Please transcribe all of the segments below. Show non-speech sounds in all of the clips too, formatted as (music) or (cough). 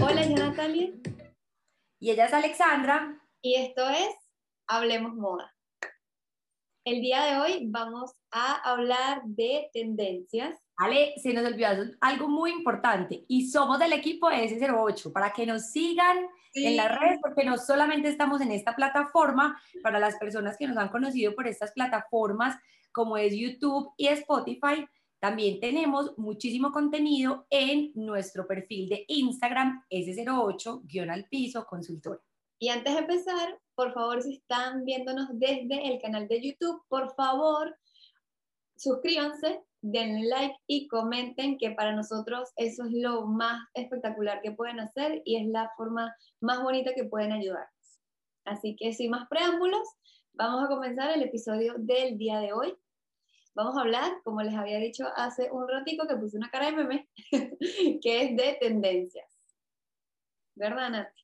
Hola, yo Natalia. Y ella es Alexandra. Y esto es Hablemos Moda. El día de hoy vamos a hablar de tendencias. Ale, se nos olvidó algo muy importante y somos del equipo de S08 para que nos sigan en las redes porque no solamente estamos en esta plataforma, para las personas que nos han conocido por estas plataformas como es YouTube y Spotify, también tenemos muchísimo contenido en nuestro perfil de Instagram S08-al piso consultora. Y antes de empezar, por favor, si están viéndonos desde el canal de YouTube, por favor, suscríbanse, denle like y comenten que para nosotros eso es lo más espectacular que pueden hacer y es la forma más bonita que pueden ayudarnos. Así que sin más preámbulos, vamos a comenzar el episodio del día de hoy. Vamos a hablar, como les había dicho hace un ratico que puse una cara de meme, (laughs) que es de tendencias. ¿Verdad, Nati?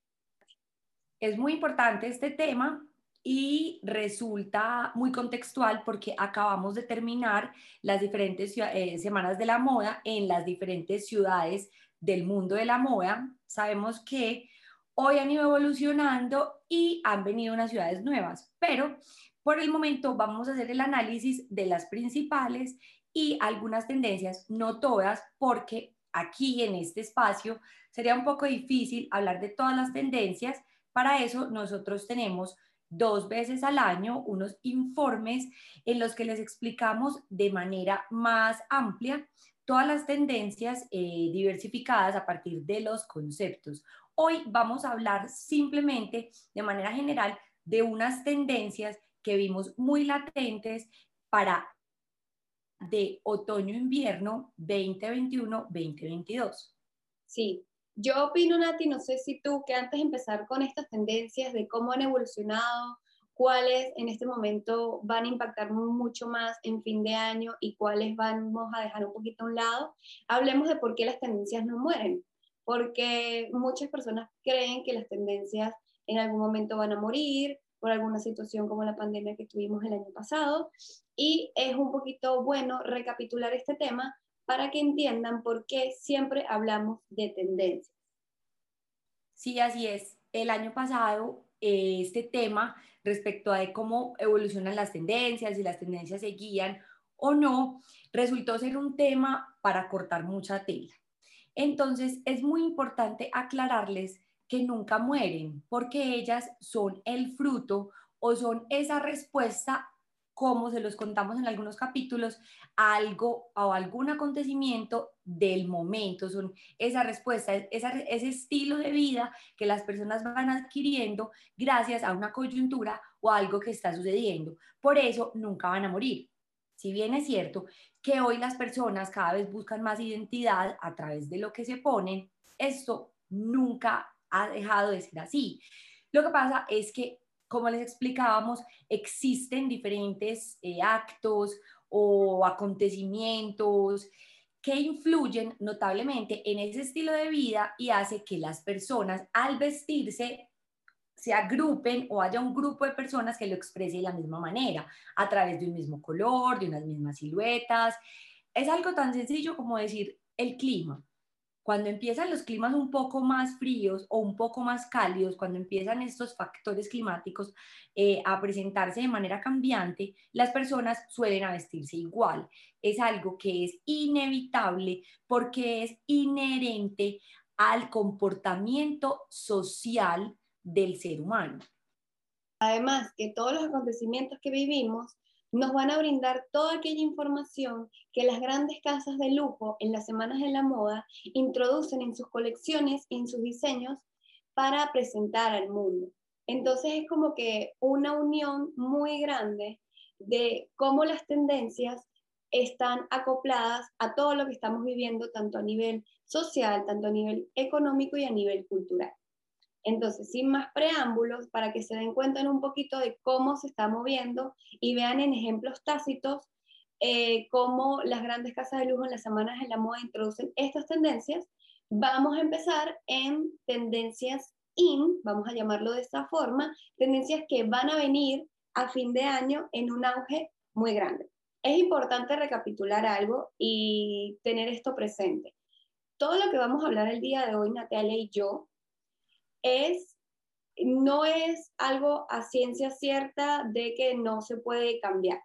Es muy importante este tema y resulta muy contextual porque acabamos de terminar las diferentes eh, semanas de la moda en las diferentes ciudades del mundo de la moda. Sabemos que hoy han ido evolucionando y han venido unas ciudades nuevas, pero por el momento vamos a hacer el análisis de las principales y algunas tendencias, no todas, porque aquí en este espacio sería un poco difícil hablar de todas las tendencias. Para eso nosotros tenemos dos veces al año unos informes en los que les explicamos de manera más amplia todas las tendencias eh, diversificadas a partir de los conceptos. Hoy vamos a hablar simplemente de manera general de unas tendencias que vimos muy latentes para de otoño-invierno 2021-2022. Sí, yo opino, Nati, no sé si tú, que antes de empezar con estas tendencias de cómo han evolucionado, cuáles en este momento van a impactar mucho más en fin de año y cuáles vamos a dejar un poquito a un lado, hablemos de por qué las tendencias no mueren. Porque muchas personas creen que las tendencias en algún momento van a morir por alguna situación como la pandemia que tuvimos el año pasado. Y es un poquito bueno recapitular este tema para que entiendan por qué siempre hablamos de tendencias. Sí, así es. El año pasado, eh, este tema respecto a cómo evolucionan las tendencias, y las tendencias se guían o no, resultó ser un tema para cortar mucha tela. Entonces, es muy importante aclararles que nunca mueren, porque ellas son el fruto o son esa respuesta como se los contamos en algunos capítulos, algo o algún acontecimiento del momento, son esa respuesta, ese estilo de vida que las personas van adquiriendo gracias a una coyuntura o algo que está sucediendo. Por eso nunca van a morir. Si bien es cierto que hoy las personas cada vez buscan más identidad a través de lo que se ponen, esto nunca ha dejado de ser así. Lo que pasa es que como les explicábamos, existen diferentes eh, actos o acontecimientos que influyen notablemente en ese estilo de vida y hace que las personas al vestirse se agrupen o haya un grupo de personas que lo exprese de la misma manera, a través de un mismo color, de unas mismas siluetas. Es algo tan sencillo como decir el clima cuando empiezan los climas un poco más fríos o un poco más cálidos, cuando empiezan estos factores climáticos eh, a presentarse de manera cambiante, las personas suelen vestirse igual. Es algo que es inevitable porque es inherente al comportamiento social del ser humano. Además, que todos los acontecimientos que vivimos nos van a brindar toda aquella información que las grandes casas de lujo en las semanas de la moda introducen en sus colecciones y en sus diseños para presentar al mundo. Entonces es como que una unión muy grande de cómo las tendencias están acopladas a todo lo que estamos viviendo, tanto a nivel social, tanto a nivel económico y a nivel cultural. Entonces, sin más preámbulos, para que se den cuenta un poquito de cómo se está moviendo y vean en ejemplos tácitos eh, cómo las grandes casas de lujo en las semanas de la moda introducen estas tendencias, vamos a empezar en tendencias in, vamos a llamarlo de esta forma, tendencias que van a venir a fin de año en un auge muy grande. Es importante recapitular algo y tener esto presente. Todo lo que vamos a hablar el día de hoy, Natalia y yo, es, no es algo a ciencia cierta de que no se puede cambiar.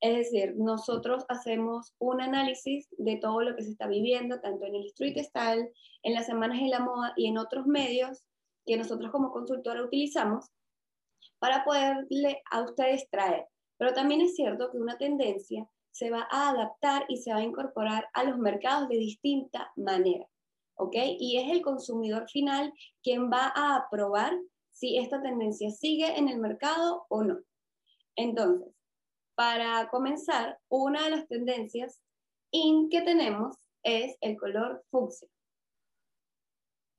Es decir, nosotros hacemos un análisis de todo lo que se está viviendo, tanto en el street style, en las semanas de la moda y en otros medios que nosotros como consultora utilizamos para poderle a ustedes traer. Pero también es cierto que una tendencia se va a adaptar y se va a incorporar a los mercados de distinta manera. ¿Ok? Y es el consumidor final quien va a aprobar si esta tendencia sigue en el mercado o no. Entonces, para comenzar, una de las tendencias in que tenemos es el color fucsia.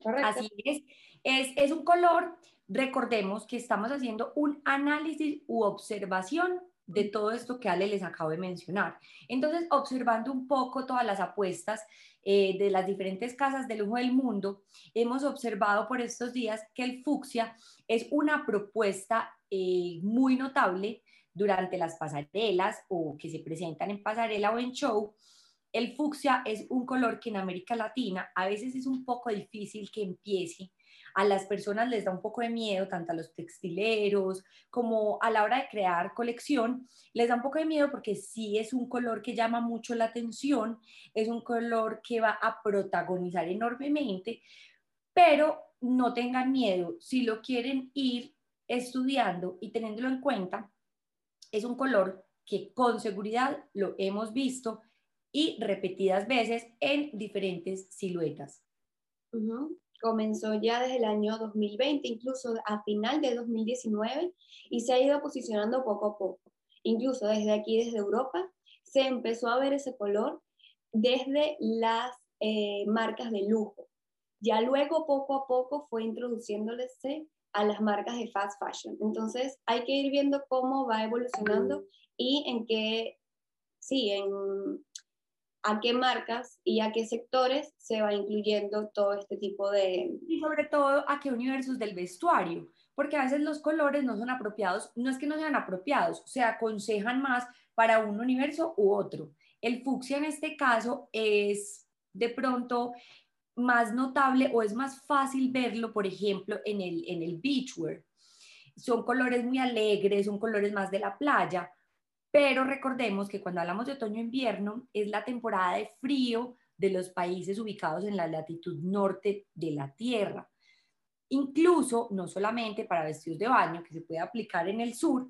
Así es. es. Es un color, recordemos que estamos haciendo un análisis u observación de todo esto que Ale les acabo de mencionar. Entonces, observando un poco todas las apuestas eh, de las diferentes casas de lujo del mundo, hemos observado por estos días que el fucsia es una propuesta eh, muy notable durante las pasarelas o que se presentan en pasarela o en show, el fucsia es un color que en América Latina a veces es un poco difícil que empiece. A las personas les da un poco de miedo, tanto a los textileros como a la hora de crear colección, les da un poco de miedo porque sí es un color que llama mucho la atención, es un color que va a protagonizar enormemente, pero no tengan miedo, si lo quieren ir estudiando y teniéndolo en cuenta, es un color que con seguridad lo hemos visto y repetidas veces en diferentes siluetas. Comenzó ya desde el año 2020, incluso a final de 2019, y se ha ido posicionando poco a poco. Incluso desde aquí, desde Europa, se empezó a ver ese color desde las eh, marcas de lujo. Ya luego, poco a poco, fue introduciéndose a las marcas de fast fashion. Entonces, hay que ir viendo cómo va evolucionando y en qué, sí, en a qué marcas y a qué sectores se va incluyendo todo este tipo de... Y sobre todo a qué universos del vestuario, porque a veces los colores no son apropiados, no es que no sean apropiados, se aconsejan más para un universo u otro. El fucsia en este caso es de pronto más notable o es más fácil verlo, por ejemplo, en el, en el beachwear. Son colores muy alegres, son colores más de la playa, pero recordemos que cuando hablamos de otoño-invierno es la temporada de frío de los países ubicados en la latitud norte de la Tierra. Incluso, no solamente para vestidos de baño, que se puede aplicar en el sur,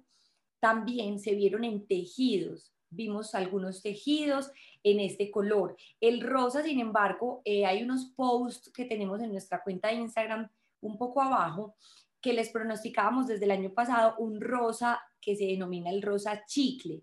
también se vieron en tejidos. Vimos algunos tejidos en este color. El rosa, sin embargo, eh, hay unos posts que tenemos en nuestra cuenta de Instagram un poco abajo que les pronosticábamos desde el año pasado un rosa que se denomina el rosa chicle.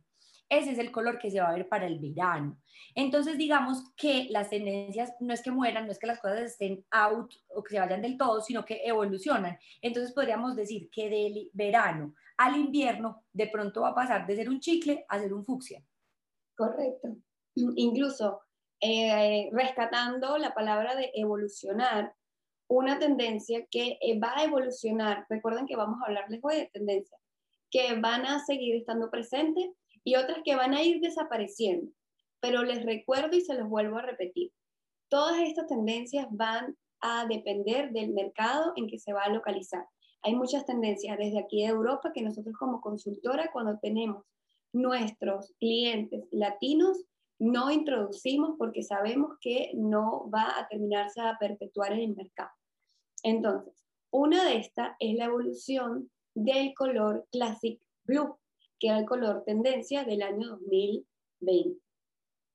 Ese es el color que se va a ver para el verano. Entonces, digamos que las tendencias no es que mueran, no es que las cosas estén out o que se vayan del todo, sino que evolucionan. Entonces, podríamos decir que del verano al invierno, de pronto va a pasar de ser un chicle a ser un fucsia. Correcto (clears throat) incluso eh, rescatando la palabra de evolucionar, una tendencia que eh, va a evolucionar, recuerden que vamos a hablarles hoy de tendencias, que van a seguir estando presentes y otras que van a ir desapareciendo. Pero les recuerdo y se los vuelvo a repetir, todas estas tendencias van a depender del mercado en que se va a localizar. Hay muchas tendencias desde aquí de Europa que nosotros como consultora, cuando tenemos nuestros clientes latinos, no introducimos porque sabemos que no va a terminarse a perpetuar en el mercado. Entonces, una de estas es la evolución del color Classic Blue, que era el color tendencia del año 2020.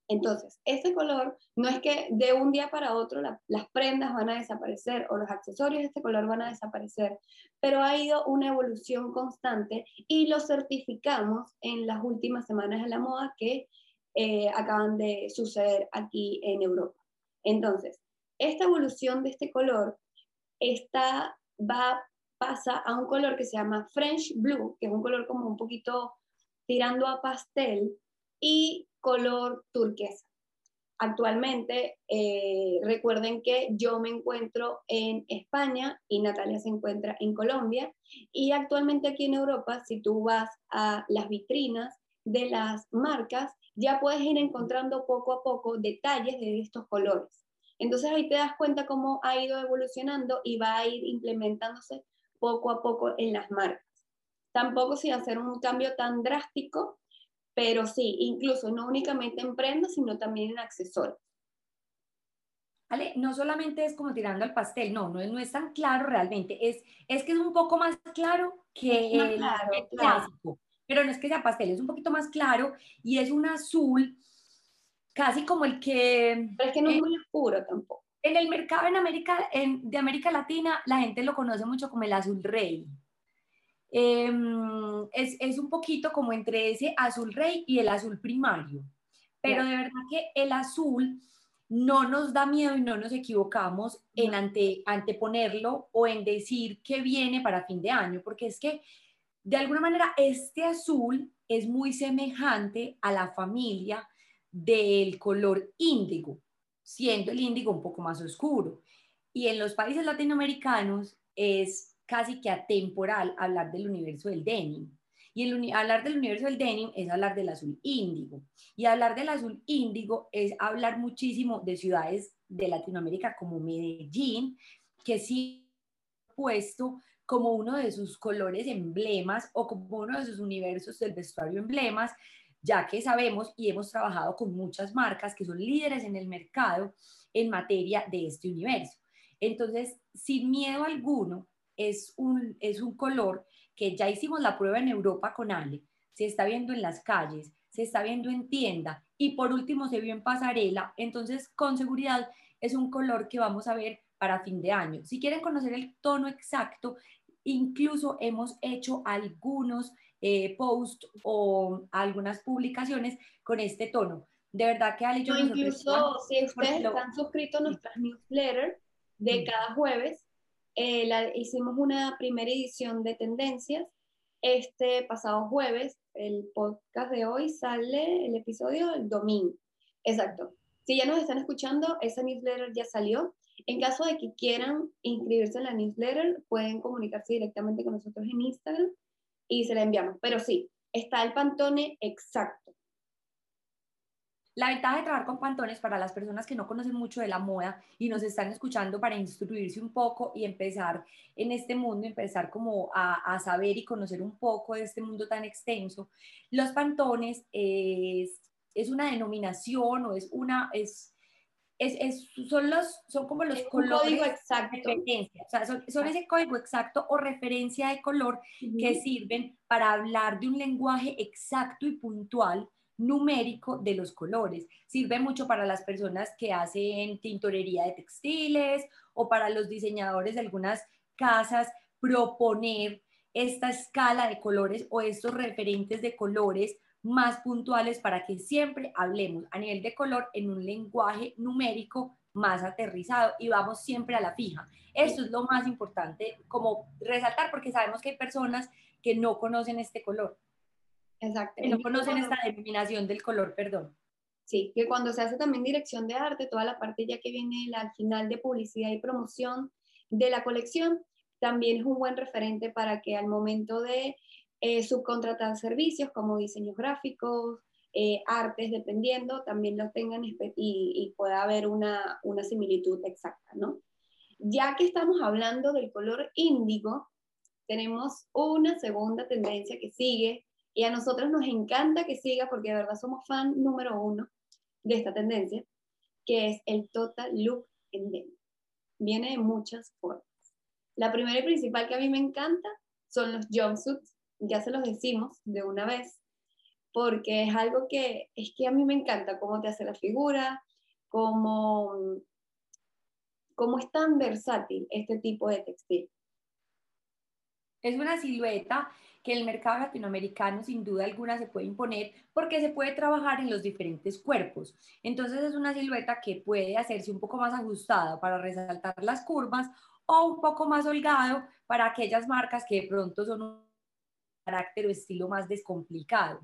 Entonces, este color no es que de un día para otro las prendas van a desaparecer o los accesorios de este color van a desaparecer, pero ha ido una evolución constante y lo certificamos en las últimas semanas de la moda que eh, acaban de suceder aquí en Europa. Entonces, esta evolución de este color está, va, pasa a un color que se llama French Blue, que es un color como un poquito tirando a pastel, y color turquesa. Actualmente, eh, recuerden que yo me encuentro en España y Natalia se encuentra en Colombia. Y actualmente aquí en Europa, si tú vas a las vitrinas de las marcas, ya puedes ir encontrando poco a poco detalles de estos colores. Entonces ahí te das cuenta cómo ha ido evolucionando y va a ir implementándose poco a poco en las marcas. Tampoco sin hacer un cambio tan drástico, pero sí, incluso no únicamente en prendas, sino también en accesorios. ¿Vale? No solamente es como tirando al pastel, no, no, no es tan claro realmente, es, es que es un poco más claro que el, clásico, pero no es que sea pastel, es un poquito más claro y es un azul casi como el que... Pero es que no es muy oscuro tampoco. En el mercado en América, en, de América Latina, la gente lo conoce mucho como el azul rey. Em, es, es, un poquito como entre ese azul rey y el azul primario. Pero de verdad que el azul no nos da miedo y no nos equivocamos en ante, anteponerlo o en decir que viene para fin de año, porque es que de alguna manera este azul es muy semejante a la familia del color índigo, siendo el índigo un poco más oscuro. Y en los países latinoamericanos es casi que atemporal hablar del universo del denim. Y el, hablar del universo del denim es hablar del azul índigo. Y hablar del azul índigo es hablar muchísimo de ciudades de Latinoamérica como Medellín, que sí puesto como uno de sus colores emblemas o como uno de sus universos del vestuario emblemas, ya que sabemos y hemos trabajado con muchas marcas que son líderes en el mercado en materia de este universo. Entonces, sin miedo alguno, es un, es un color que ya hicimos la prueba en Europa con Ale, se está viendo en las calles, se está viendo en tienda y por último se vio en pasarela, entonces con seguridad es un color que vamos a ver para fin de año. Si quieren conocer el tono exacto, incluso hemos hecho algunos eh, post o algunas publicaciones con este tono. De verdad que Ali yo... incluso si ustedes están suscritos a nuestras newsletters de mm. cada jueves, eh, hicimos una primera edición de tendencias este pasado jueves. El podcast de hoy sale el episodio el domingo. Exacto. Si ya nos están escuchando, esa newsletter ya salió. En caso de que quieran inscribirse en la newsletter, pueden comunicarse directamente con nosotros en Instagram y se la enviamos. Pero sí, está el Pantone exacto. La ventaja de trabajar con pantones para las personas que no conocen mucho de la moda y nos están escuchando para instruirse un poco y empezar en este mundo, empezar como a, saber y conocer un poco de este mundo tan extenso. Los pantones es, es una denominación o es una, es, es, son, los, son como los colores código exacto. referencia. O sea, son, ese código exacto o referencia de color que sirven para hablar de un lenguaje exacto y puntual numérico de los colores. Sirve mucho para las personas que hacen tintorería de textiles o para los diseñadores de algunas casas proponer esta escala de colores o estos referentes de colores más puntuales para que siempre hablemos a nivel de color en un lenguaje numérico más aterrizado y vamos siempre a la fija. Eso es lo más importante como resaltar porque sabemos que hay personas que no conocen este color. Exacto. Que no conocen esta denominación del color, perdón. Sí, que cuando se hace también dirección de arte, toda la parte ya que viene al final de publicidad y promoción de la colección, también es un buen referente para que al momento de eh, subcontratar servicios como diseños gráficos, eh, artes, dependiendo, también lo tengan y, y pueda haber una, una, similitud exacta, ¿no? Ya que estamos hablando del color índigo, tenemos una segunda tendencia que sigue y a nosotros nos encanta que siga porque de verdad somos fan número uno de esta tendencia, que es el Total Look en denim. Viene de muchas formas. La primera y principal que a mí me encanta son los jumpsuits ya se los decimos de una vez, porque es algo que es que a mí me encanta cómo te hace la figura, cómo, cómo es tan versátil este tipo de textil. Es una silueta que el mercado latinoamericano sin duda alguna se puede imponer porque se puede trabajar en los diferentes cuerpos. Entonces es una silueta que puede hacerse un poco más ajustada para resaltar las curvas o un poco más holgado para aquellas marcas que de pronto son carácter o estilo más descomplicado.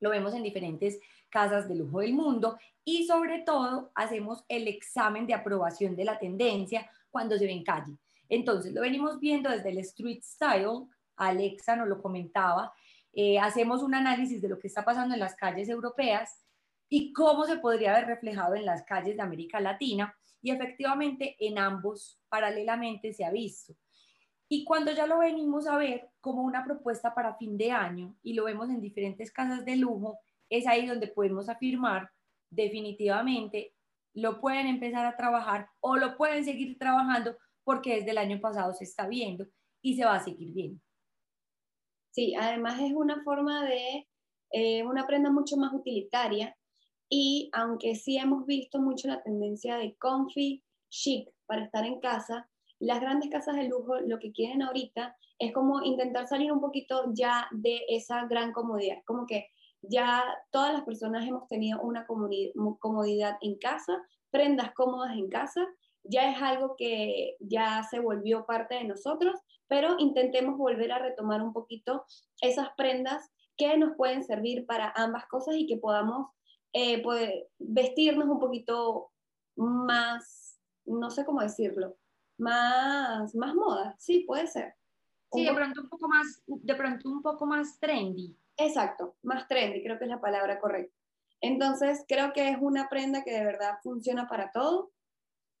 Lo vemos en diferentes casas de lujo del mundo y sobre todo hacemos el examen de aprobación de la tendencia cuando se ve en calle. Entonces lo venimos viendo desde el street style, Alexa nos lo comentaba, eh, hacemos un análisis de lo que está pasando en las calles europeas y cómo se podría haber reflejado en las calles de América Latina. Y efectivamente en ambos paralelamente se ha visto. Y cuando ya lo venimos a ver como una propuesta para fin de año y lo vemos en diferentes casas de lujo, es ahí donde podemos afirmar definitivamente lo pueden empezar a trabajar o lo pueden seguir trabajando porque desde el año pasado se está viendo y se va a seguir viendo. Sí, además es una forma de eh, una prenda mucho más utilitaria y aunque sí hemos visto mucho la tendencia de comfy chic para estar en casa, las grandes casas de lujo lo que quieren ahorita es como intentar salir un poquito ya de esa gran comodidad, como que ya todas las personas hemos tenido una comodidad en casa, prendas cómodas en casa, ya es algo que ya se volvió parte de nosotros, pero intentemos volver a retomar un poquito esas prendas que nos pueden servir para ambas cosas y que podamos eh, vestirnos un poquito más, no sé cómo decirlo, más, más moda, sí, puede ser. Sí, de pronto un poco más, de pronto un poco más trendy. Exacto, más trendy, creo que es la palabra correcta. Entonces, creo que es una prenda que de verdad funciona para todo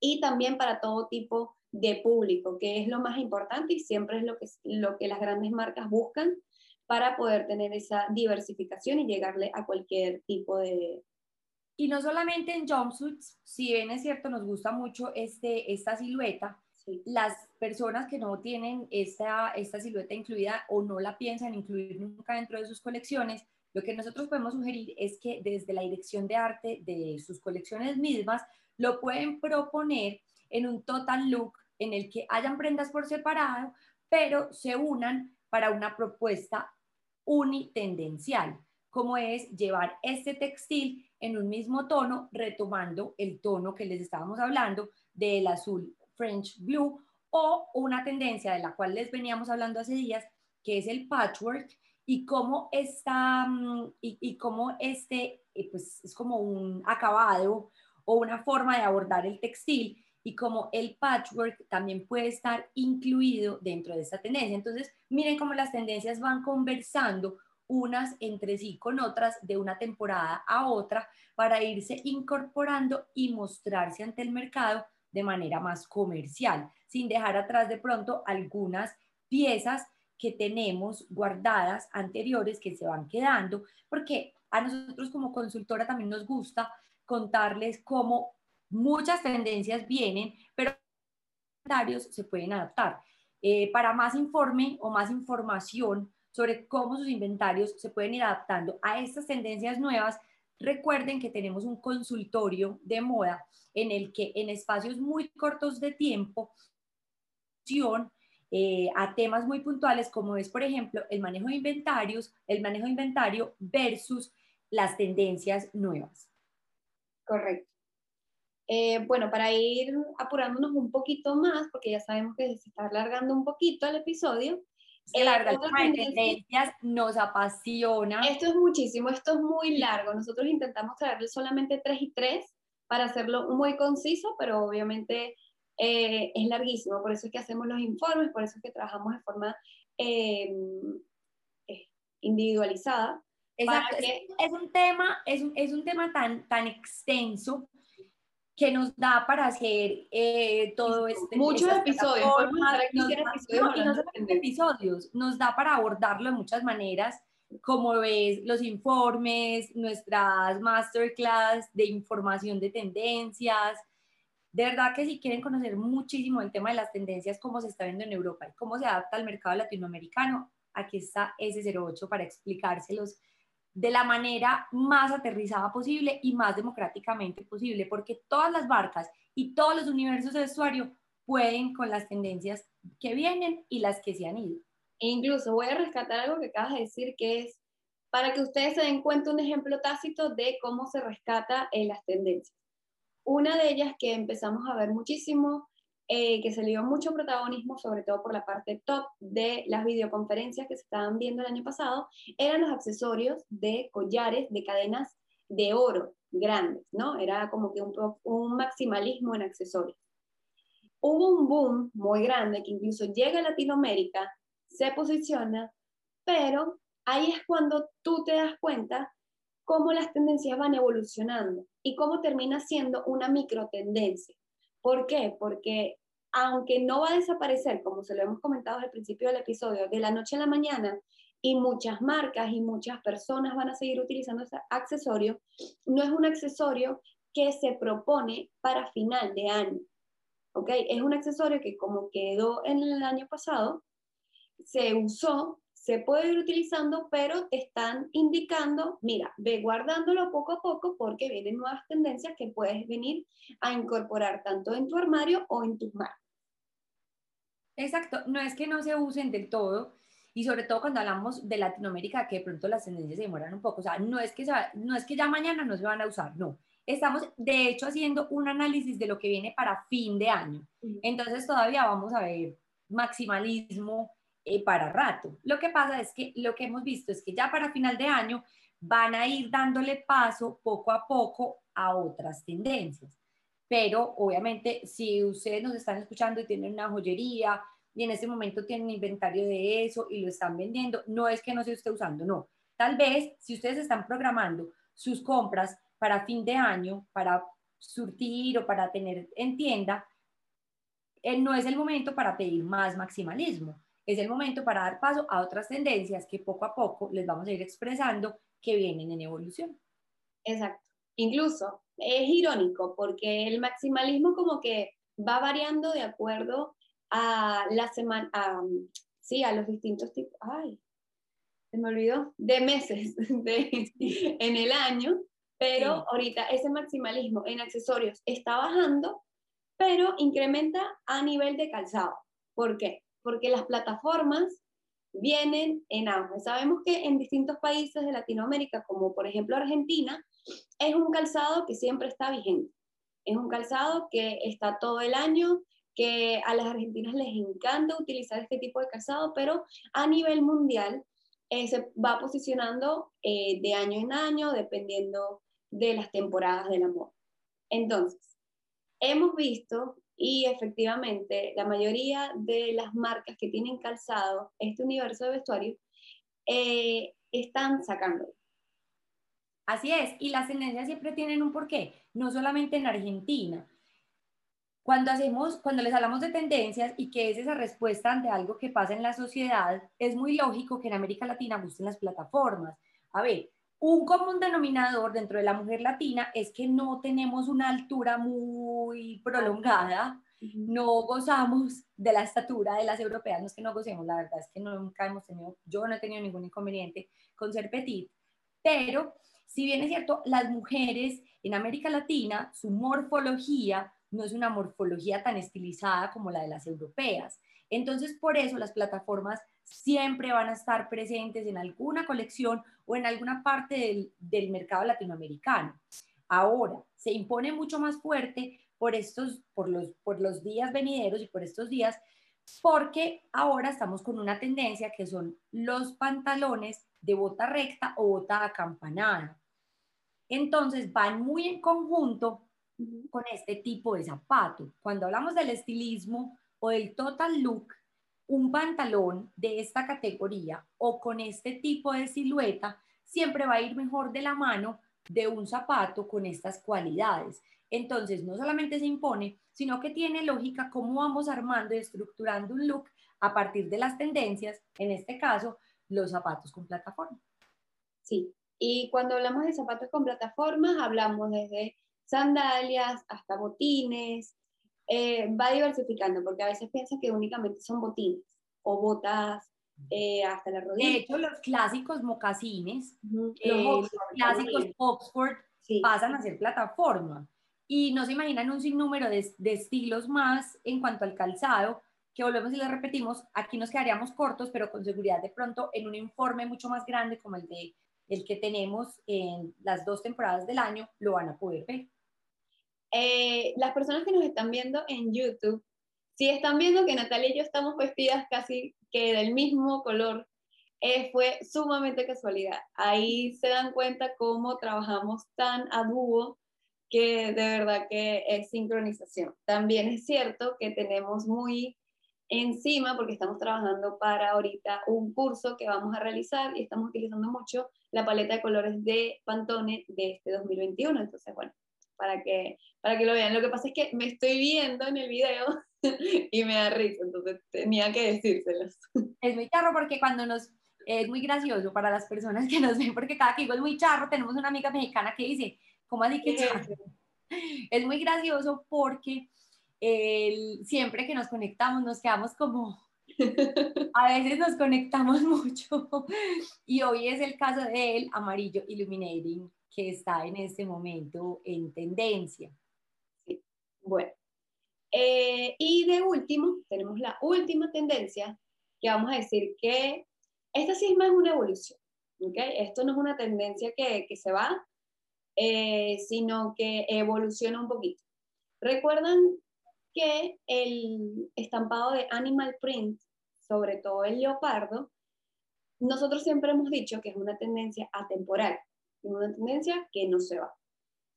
y también para todo tipo de público, que es lo más importante y siempre es lo que, lo que las grandes marcas buscan para poder tener esa diversificación y llegarle a cualquier tipo de... Y no solamente en jumpsuits, si bien es cierto, nos gusta mucho este, esta silueta, las personas que no tienen esta, esta silueta incluida o no la piensan incluir nunca dentro de sus colecciones, lo que nosotros podemos sugerir es que desde la dirección de arte de sus colecciones mismas lo pueden proponer en un total look en el que hayan prendas por separado, pero se unan para una propuesta unitendencial, como es llevar este textil en un mismo tono, retomando el tono que les estábamos hablando del azul French Blue o una tendencia de la cual les veníamos hablando hace días, que es el patchwork y cómo está, mm, y, y cómo este, eh, pues es como un acabado o una forma de abordar el textil y cómo el patchwork también puede estar incluido dentro de esta tendencia. Entonces, miren cómo las tendencias van conversando unas entre sí con otras de una temporada a otra para irse incorporando y mostrarse ante el mercado de manera más comercial, sin dejar atrás de pronto algunas piezas que tenemos guardadas anteriores que se van quedando, porque a nosotros como consultora también nos gusta contarles cómo muchas tendencias vienen, pero los se pueden adaptar. Eh, para más informe o más información sobre cómo sus inventarios se pueden ir adaptando a estas tendencias nuevas, recuerden que tenemos un consultorio de moda en el que en espacios muy cortos de tiempo, eh, a temas muy puntuales como es, por ejemplo, el manejo de inventarios, el manejo de inventario versus las tendencias nuevas. Correcto. Eh, bueno, para ir apurándonos un poquito más, porque ya sabemos que se está alargando un poquito el episodio. El largo de tendencias nos apasiona. Esto es muchísimo, esto es muy largo. Nosotros intentamos traerle solamente tres y tres para hacerlo muy conciso, pero obviamente eh, es larguísimo, por eso es que hacemos los informes, por eso es que trabajamos de forma em, eh, individualizada. Exacto, es, un tema, es un, es un tema tan, tan extenso que nos da para hacer eh, todo este muchos episodios, episodios, episodios, nos da para abordarlo de muchas maneras como ves los informes, nuestras masterclass de información de tendencias. De verdad que si quieren conocer muchísimo el tema de las tendencias, cómo se está viendo en Europa y cómo se adapta al mercado latinoamericano, aquí está S08 para explicárselos de la manera más aterrizada posible y más democráticamente posible, porque todas las marcas y todos los universos de vestuario pueden con las tendencias que vienen y las que se han ido. E incluso voy a rescatar algo que acabas de decir, que es para que ustedes se den cuenta un ejemplo tácito de cómo se rescata en las tendencias. Una de ellas que empezamos a ver muchísimo, eh, que se le dio mucho protagonismo, sobre todo por la parte top de las videoconferencias que se estaban viendo el año pasado, eran los accesorios de collares de cadenas de oro grandes, ¿no? Era como que un, un maximalismo en accesorios. Hubo un boom muy grande que incluso llega a Latinoamérica se posiciona, pero ahí es cuando tú te das cuenta cómo las tendencias van evolucionando y cómo termina siendo una microtendencia. ¿Por qué? Porque aunque no va a desaparecer, como se lo hemos comentado al principio del episodio, de la noche a la mañana, y muchas marcas y muchas personas van a seguir utilizando ese accesorio, no es un accesorio que se propone para final de año. ¿Ok? Es un accesorio que como quedó en el año pasado, se usó, se puede ir utilizando, pero te están indicando, mira, ve guardándolo poco a poco porque vienen nuevas tendencias que puedes venir a incorporar tanto en tu armario o en tus marcas. Exacto, no es que no se usen del todo, y sobre todo cuando hablamos de Latinoamérica, que de pronto las tendencias se demoran un poco, o sea, no es que, no es que ya mañana no se van a usar, no. Estamos, de hecho, haciendo un análisis de lo que viene para fin de año. Entonces, todavía vamos a ver maximalismo eh, para rato. Lo que pasa es que lo que hemos visto es que ya para final de año van a ir dándole paso poco a poco a otras tendencias. Pero obviamente, si ustedes nos están escuchando y tienen una joyería, y en ese momento tienen inventario de eso y lo están vendiendo, no es que no se esté usando, no. Tal vez si ustedes están programando sus compras para fin de año, para surtir o para tener en tienda, eh, no es el momento para pedir más maximalismo, es el momento para dar paso a otras tendencias que poco a poco les vamos a ir expresando que vienen en evolución. Exacto. Incluso es irónico porque el maximalismo como que va variando de acuerdo a la semana, sí, a los distintos tipos, ay, se me olvidó, de meses (laughs) en el año, pero ahorita ese maximalismo en accesorios está bajando, pero incrementa a nivel de calzado. ¿Por qué? Porque las plataformas vienen en auge. Sabemos que en distintos países de Latinoamérica, como por ejemplo Argentina, es un calzado que siempre está vigente. Es un calzado que está todo el año, que a las argentinas les encanta utilizar este tipo de calzado, pero a nivel mundial eh, se va posicionando eh, de año en año dependiendo de las temporadas del amor. Entonces, hemos visto y efectivamente la mayoría de las marcas que tienen calzado, este universo de vestuario, eh, están sacando. Así es, y las tendencias siempre tienen un porqué, no solamente en Argentina, cuando, hacemos, cuando les hablamos de tendencias y que es esa respuesta ante algo que pasa en la sociedad, es muy lógico que en América Latina gusten las plataformas. A ver, un común denominador dentro de la mujer latina es que no tenemos una altura muy prolongada, no gozamos de la estatura de las europeas, no es que no gocemos, la verdad es que nunca hemos tenido, yo no he tenido ningún inconveniente con ser petit, pero si bien es cierto, las mujeres en América Latina, su morfología no es una morfología tan estilizada como la de las europeas. Entonces, por eso las plataformas siempre van a estar presentes en alguna colección o en alguna parte del, mercado latinoamericano. Ahora, se impone mucho más fuerte por estos, por los, por los días venideros y por estos días, porque ahora estamos con una tendencia que son los pantalones de bota recta o bota acampanada. Entonces van muy en conjunto con este tipo de zapato. Cuando hablamos del estilismo o del total look, un pantalón de esta categoría o con este tipo de silueta siempre va a ir mejor de la mano de un zapato con estas cualidades. Entonces, no solamente se impone, sino que tiene lógica cómo vamos armando y estructurando un look a partir de las tendencias, en este caso, los zapatos con plataforma. Sí, y cuando hablamos de zapatos con plataformas, hablamos desde sandalias, hasta botines, eh, va diversificando, porque a veces piensa que únicamente son botines o botas eh, hasta la rodilla. De hecho, los clásicos mocasines, eh, los, clásicos Oxford pasan a ser plataforma. Y no se imaginan un sinnúmero de, de, estilos más en cuanto al calzado, que volvemos y les repetimos, aquí nos quedaríamos cortos, pero con seguridad de pronto en un informe mucho más grande como el de el que tenemos en las dos temporadas del año, lo van a poder ver. Eh, las personas que nos están viendo en YouTube, si están viendo que Natalia y yo estamos vestidas casi que del mismo color, eh, fue sumamente casualidad. Ahí se dan cuenta cómo trabajamos tan a dúo que de verdad que es sincronización. También es cierto que tenemos muy encima porque estamos trabajando para ahorita un curso que vamos a realizar y estamos utilizando mucho la paleta de colores de Pantone de este 2021. Entonces, bueno, para que, para que lo vean. Lo que pasa es que me estoy viendo en el video (laughs) y me da risa, entonces tenía que decírselos. Es muy charro porque cuando nos... Es muy gracioso para las personas que nos ven, porque cada que digo es muy charro, tenemos una amiga mexicana que dice, ¿cómo así que charro? Es muy gracioso porque el, siempre que nos conectamos nos quedamos como, (laughs) a veces nos conectamos (laughs) mucho y hoy es el caso del amarillo illuminating que está en este momento en tendencia. Sí. Bueno, eh, y de último, tenemos la última tendencia que vamos a decir que esta sí es más una evolución. ¿okay? Esto no es una tendencia que, que se va, eh, sino que evoluciona un poquito. ¿Recuerdan que el estampado de animal print, sobre todo el leopardo, nosotros siempre hemos dicho que es una tendencia atemporal, una tendencia que no se va.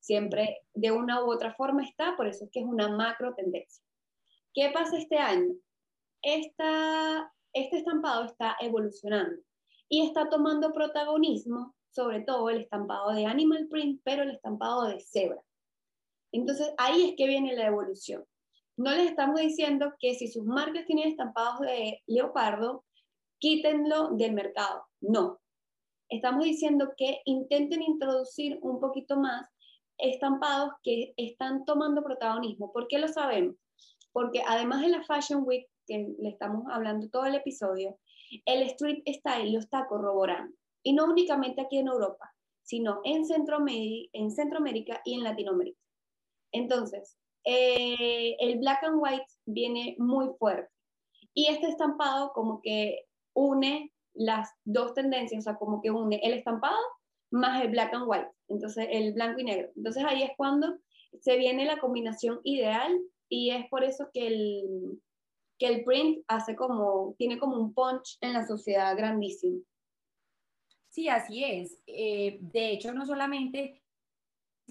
Siempre de una u otra forma está, por eso es que es una macro tendencia. ¿Qué pasa este año? Esta, este estampado está evolucionando y está tomando protagonismo, sobre todo el estampado de animal print, pero el estampado de cebra. Entonces ahí es que viene la evolución. No les estamos diciendo que si sus marcas tienen estampados de leopardo, quítenlo del mercado. No. Estamos diciendo que intenten introducir un poquito más estampados que están tomando protagonismo. ¿Por qué lo sabemos? Porque además de la Fashion Week, que le estamos hablando todo el episodio, el street style lo está corroborando. Y no únicamente aquí en Europa, sino en en Centroamérica y en Latinoamérica. Entonces, eh, el black and white viene muy fuerte. Y este estampado como que une las dos tendencias, o sea, como que une el estampado más el black and white, entonces el blanco y negro. Entonces ahí es cuando se viene la combinación ideal y es por eso que el, que el print hace como, tiene como un punch en la sociedad grandísimo. Sí, así es. Eh, de hecho, no solamente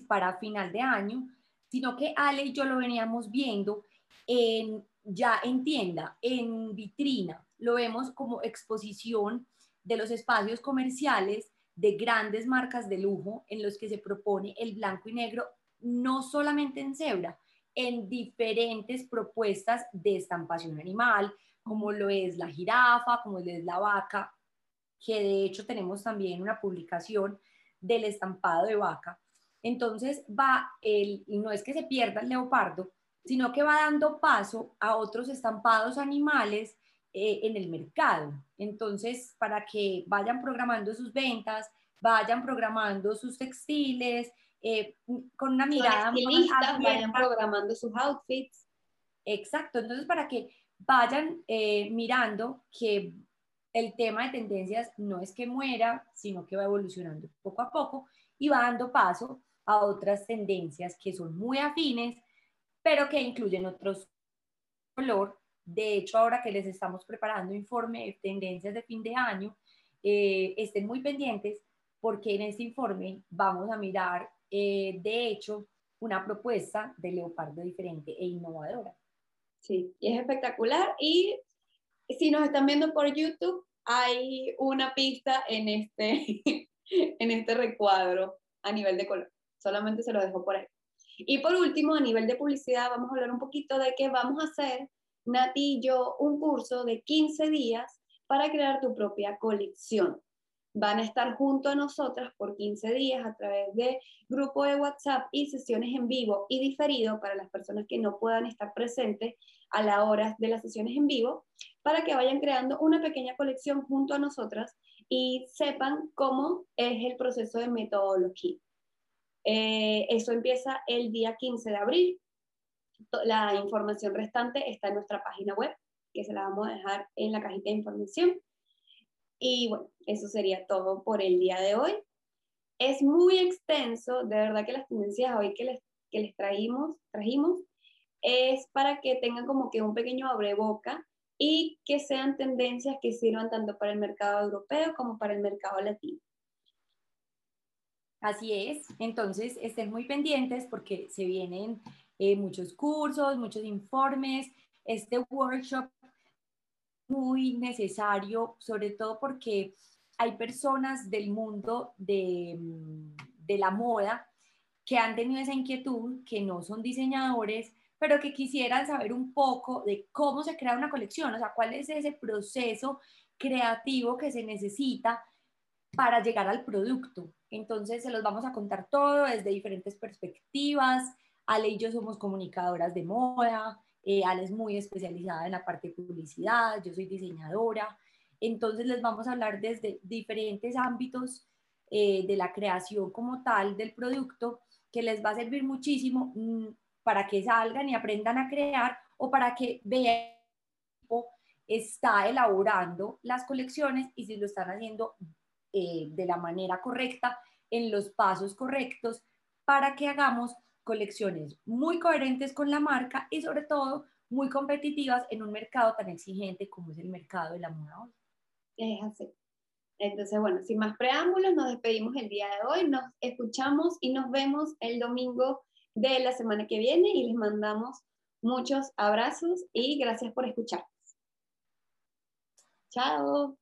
para final de año, sino que Ale y yo lo veníamos viendo en, ya en tienda, en vitrina, lo vemos como exposición de los espacios comerciales de grandes marcas de lujo en los que se propone el blanco y negro, no solamente en cebra, en diferentes propuestas de estampación animal, como lo es la jirafa, como lo es la vaca, que de hecho tenemos también una publicación del estampado de vaca, entonces va el, y no es que se pierda el leopardo, sino que va dando paso a otros estampados animales eh, en el mercado. Entonces, para que vayan programando sus ventas, vayan programando sus textiles, eh, con una mirada más vayan programando sus outfits. Exacto, entonces para que vayan eh, mirando que el tema de tendencias no es que muera, sino que va evolucionando poco a poco y va dando paso a otras tendencias que son muy afines, pero que incluyen otros color. De hecho, ahora que les estamos preparando informe de tendencias de fin de año, eh, estén muy pendientes porque en este informe vamos a mirar, eh, de hecho, una propuesta de leopardo diferente e innovadora. Sí, y es espectacular. Y si nos están viendo por YouTube, hay una pista en este, (laughs) en este recuadro a nivel de color solamente se lo dejo por ahí. Y por último, a nivel de publicidad, vamos a hablar un poquito de que vamos a hacer, Nati y yo, un curso de 15 días para crear tu propia colección. Van a estar junto a nosotras por 15 días a través de grupo de WhatsApp y sesiones en vivo y diferido para las personas que no puedan estar presentes a la hora de las sesiones en vivo, para que vayan creando una pequeña colección junto a nosotras y sepan cómo es el proceso de metodología. Eh, eso empieza el día 15 de abril. La información restante está en nuestra página web, que se la vamos a dejar en la cajita de información. Y bueno, eso sería todo por el día de hoy. Es muy extenso, de verdad que las tendencias hoy que les, que les trajimos, trajimos es para que tengan como que un pequeño abreboca y que sean tendencias que sirvan tanto para el mercado europeo como para el mercado latino. Así es, entonces estén muy pendientes porque se vienen eh, muchos cursos, muchos informes. Este workshop muy necesario, sobre todo porque hay personas del mundo de, de la moda que han tenido esa inquietud, que no son diseñadores, pero que quisieran saber un poco de cómo se crea una colección, o sea, cuál es ese proceso creativo que se necesita para llegar al producto. Entonces, se los vamos a contar todo desde diferentes perspectivas. Ale y yo somos comunicadoras de moda, eh, Ale es muy especializada en la parte de publicidad, yo soy diseñadora. Entonces, les vamos a hablar desde diferentes ámbitos eh, de la creación como tal del producto que les va a servir muchísimo mm, para que salgan y aprendan a crear o para que vean está elaborando las colecciones y si lo están haciendo eh, de la manera correcta, en los pasos correctos, para que hagamos colecciones muy coherentes con la marca y sobre todo muy competitivas en un mercado tan exigente como es el mercado de la moda hoy. Es así. Entonces, bueno, sin más preámbulos, nos despedimos el día de hoy, nos escuchamos y nos vemos el domingo de la semana que viene y les mandamos muchos abrazos y gracias por escucharnos. Chao.